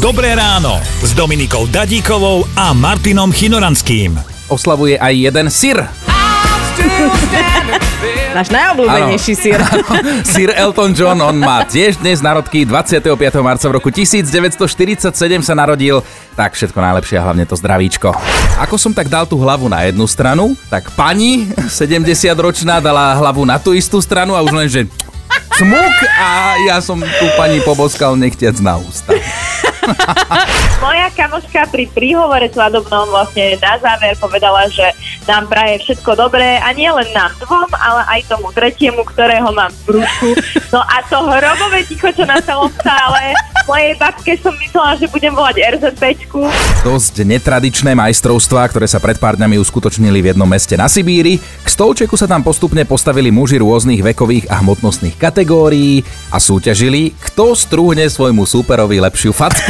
Dobré ráno s Dominikou Dadíkovou a Martinom Chinoranským. Oslavuje aj jeden syr. Náš najobľúbenejší sír. Sir Elton John, on má tiež dnes narodky. 25. marca v roku 1947 sa narodil. Tak všetko najlepšie a hlavne to zdravíčko. Ako som tak dal tú hlavu na jednu stranu, tak pani 70-ročná dala hlavu na tú istú stranu a už len, že smuk a ja som tú pani poboskal nechtiac na ústa. Moja kamoška pri príhovore svadobnom vlastne na záver povedala, že nám praje všetko dobré a nie len nám dvom, ale aj tomu tretiemu, ktorého mám v brúšku. No a to hrobové ticho, čo nastalo v sále, mojej babke som myslela, že budem volať RZPčku. Dosť netradičné majstrovstvá, ktoré sa pred pár dňami uskutočnili v jednom meste na Sibíri. K stolčeku sa tam postupne postavili muži rôznych vekových a hmotnostných kategórií a súťažili, kto strúhne svojmu súperovi lepšiu facku.